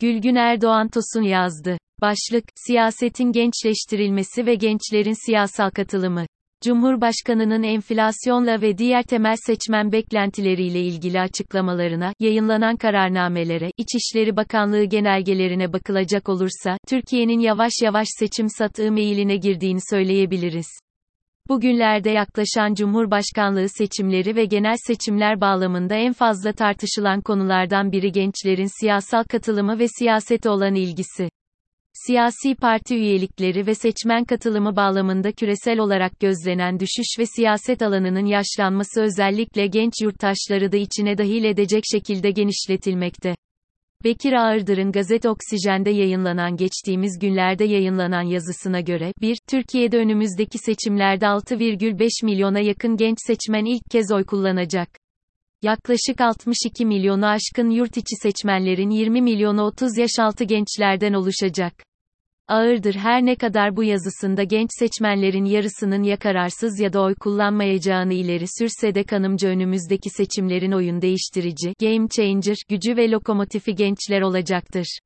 Gülgün Erdoğan Tosun yazdı. Başlık, siyasetin gençleştirilmesi ve gençlerin siyasal katılımı. Cumhurbaşkanının enflasyonla ve diğer temel seçmen beklentileriyle ilgili açıklamalarına, yayınlanan kararnamelere, İçişleri Bakanlığı genelgelerine bakılacak olursa, Türkiye'nin yavaş yavaş seçim satığı meyiline girdiğini söyleyebiliriz. Bugünlerde yaklaşan Cumhurbaşkanlığı seçimleri ve genel seçimler bağlamında en fazla tartışılan konulardan biri gençlerin siyasal katılımı ve siyasete olan ilgisi. Siyasi parti üyelikleri ve seçmen katılımı bağlamında küresel olarak gözlenen düşüş ve siyaset alanının yaşlanması özellikle genç yurttaşları da içine dahil edecek şekilde genişletilmekte. Bekir Ağırdır'ın Gazete Oksijen'de yayınlanan geçtiğimiz günlerde yayınlanan yazısına göre, 1. Türkiye'de önümüzdeki seçimlerde 6,5 milyona yakın genç seçmen ilk kez oy kullanacak. Yaklaşık 62 milyonu aşkın yurt içi seçmenlerin 20 milyonu 30 yaş altı gençlerden oluşacak. Ağırdır her ne kadar bu yazısında genç seçmenlerin yarısının ya kararsız ya da oy kullanmayacağını ileri sürse de kanımca önümüzdeki seçimlerin oyun değiştirici, game changer, gücü ve lokomotifi gençler olacaktır.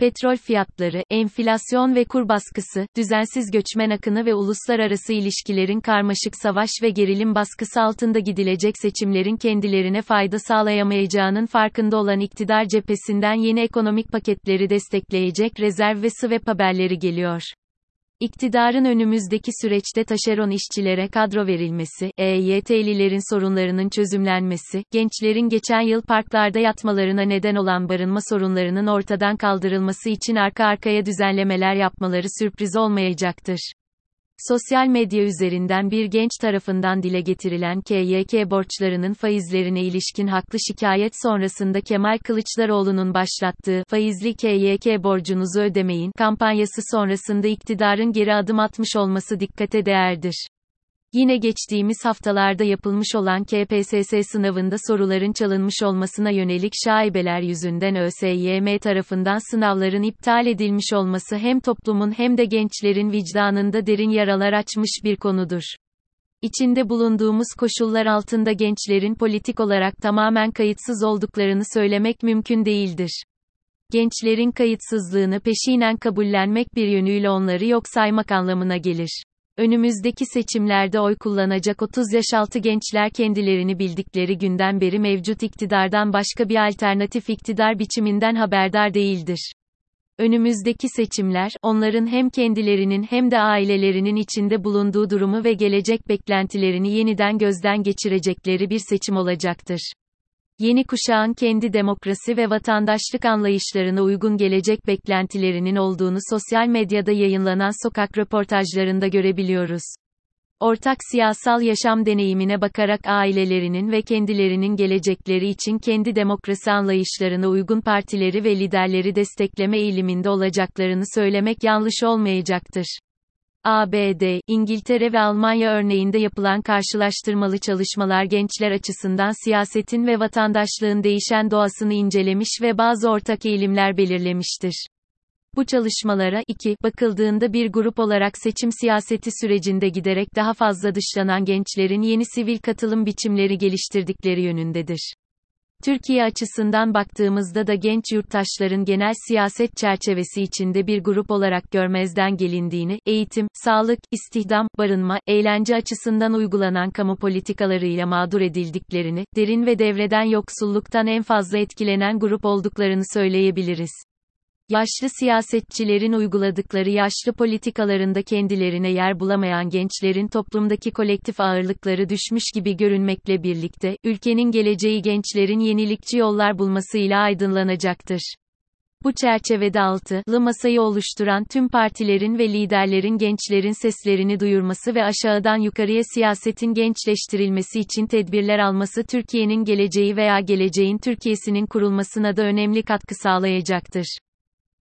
Petrol fiyatları, enflasyon ve kur baskısı, düzensiz göçmen akını ve uluslararası ilişkilerin karmaşık savaş ve gerilim baskısı altında gidilecek seçimlerin kendilerine fayda sağlayamayacağının farkında olan iktidar cephesinden yeni ekonomik paketleri destekleyecek rezerv ve swap haberleri geliyor. İktidarın önümüzdeki süreçte taşeron işçilere kadro verilmesi, EYT'lilerin sorunlarının çözümlenmesi, gençlerin geçen yıl parklarda yatmalarına neden olan barınma sorunlarının ortadan kaldırılması için arka arkaya düzenlemeler yapmaları sürpriz olmayacaktır. Sosyal medya üzerinden bir genç tarafından dile getirilen KYK borçlarının faizlerine ilişkin haklı şikayet sonrasında Kemal Kılıçdaroğlu'nun başlattığı faizli KYK borcunuzu ödemeyin kampanyası sonrasında iktidarın geri adım atmış olması dikkate değerdir. Yine geçtiğimiz haftalarda yapılmış olan KPSS sınavında soruların çalınmış olmasına yönelik şaibeler yüzünden ÖSYM tarafından sınavların iptal edilmiş olması hem toplumun hem de gençlerin vicdanında derin yaralar açmış bir konudur. İçinde bulunduğumuz koşullar altında gençlerin politik olarak tamamen kayıtsız olduklarını söylemek mümkün değildir. Gençlerin kayıtsızlığını peşinen kabullenmek bir yönüyle onları yok saymak anlamına gelir. Önümüzdeki seçimlerde oy kullanacak 30 yaş altı gençler kendilerini bildikleri günden beri mevcut iktidardan başka bir alternatif iktidar biçiminden haberdar değildir. Önümüzdeki seçimler, onların hem kendilerinin hem de ailelerinin içinde bulunduğu durumu ve gelecek beklentilerini yeniden gözden geçirecekleri bir seçim olacaktır. Yeni kuşağın kendi demokrasi ve vatandaşlık anlayışlarına uygun gelecek beklentilerinin olduğunu sosyal medyada yayınlanan sokak röportajlarında görebiliyoruz. Ortak siyasal yaşam deneyimine bakarak ailelerinin ve kendilerinin gelecekleri için kendi demokrasi anlayışlarına uygun partileri ve liderleri destekleme eğiliminde olacaklarını söylemek yanlış olmayacaktır. ABD, İngiltere ve Almanya örneğinde yapılan karşılaştırmalı çalışmalar gençler açısından siyasetin ve vatandaşlığın değişen doğasını incelemiş ve bazı ortak eğilimler belirlemiştir. Bu çalışmalara, 2, bakıldığında bir grup olarak seçim siyaseti sürecinde giderek daha fazla dışlanan gençlerin yeni sivil katılım biçimleri geliştirdikleri yönündedir. Türkiye açısından baktığımızda da genç yurttaşların genel siyaset çerçevesi içinde bir grup olarak görmezden gelindiğini, eğitim, sağlık, istihdam, barınma, eğlence açısından uygulanan kamu politikalarıyla mağdur edildiklerini, derin ve devreden yoksulluktan en fazla etkilenen grup olduklarını söyleyebiliriz. Yaşlı siyasetçilerin uyguladıkları yaşlı politikalarında kendilerine yer bulamayan gençlerin toplumdaki kolektif ağırlıkları düşmüş gibi görünmekle birlikte, ülkenin geleceği gençlerin yenilikçi yollar bulmasıyla aydınlanacaktır. Bu çerçevede altılı masayı oluşturan tüm partilerin ve liderlerin gençlerin seslerini duyurması ve aşağıdan yukarıya siyasetin gençleştirilmesi için tedbirler alması Türkiye'nin geleceği veya geleceğin Türkiye'sinin kurulmasına da önemli katkı sağlayacaktır.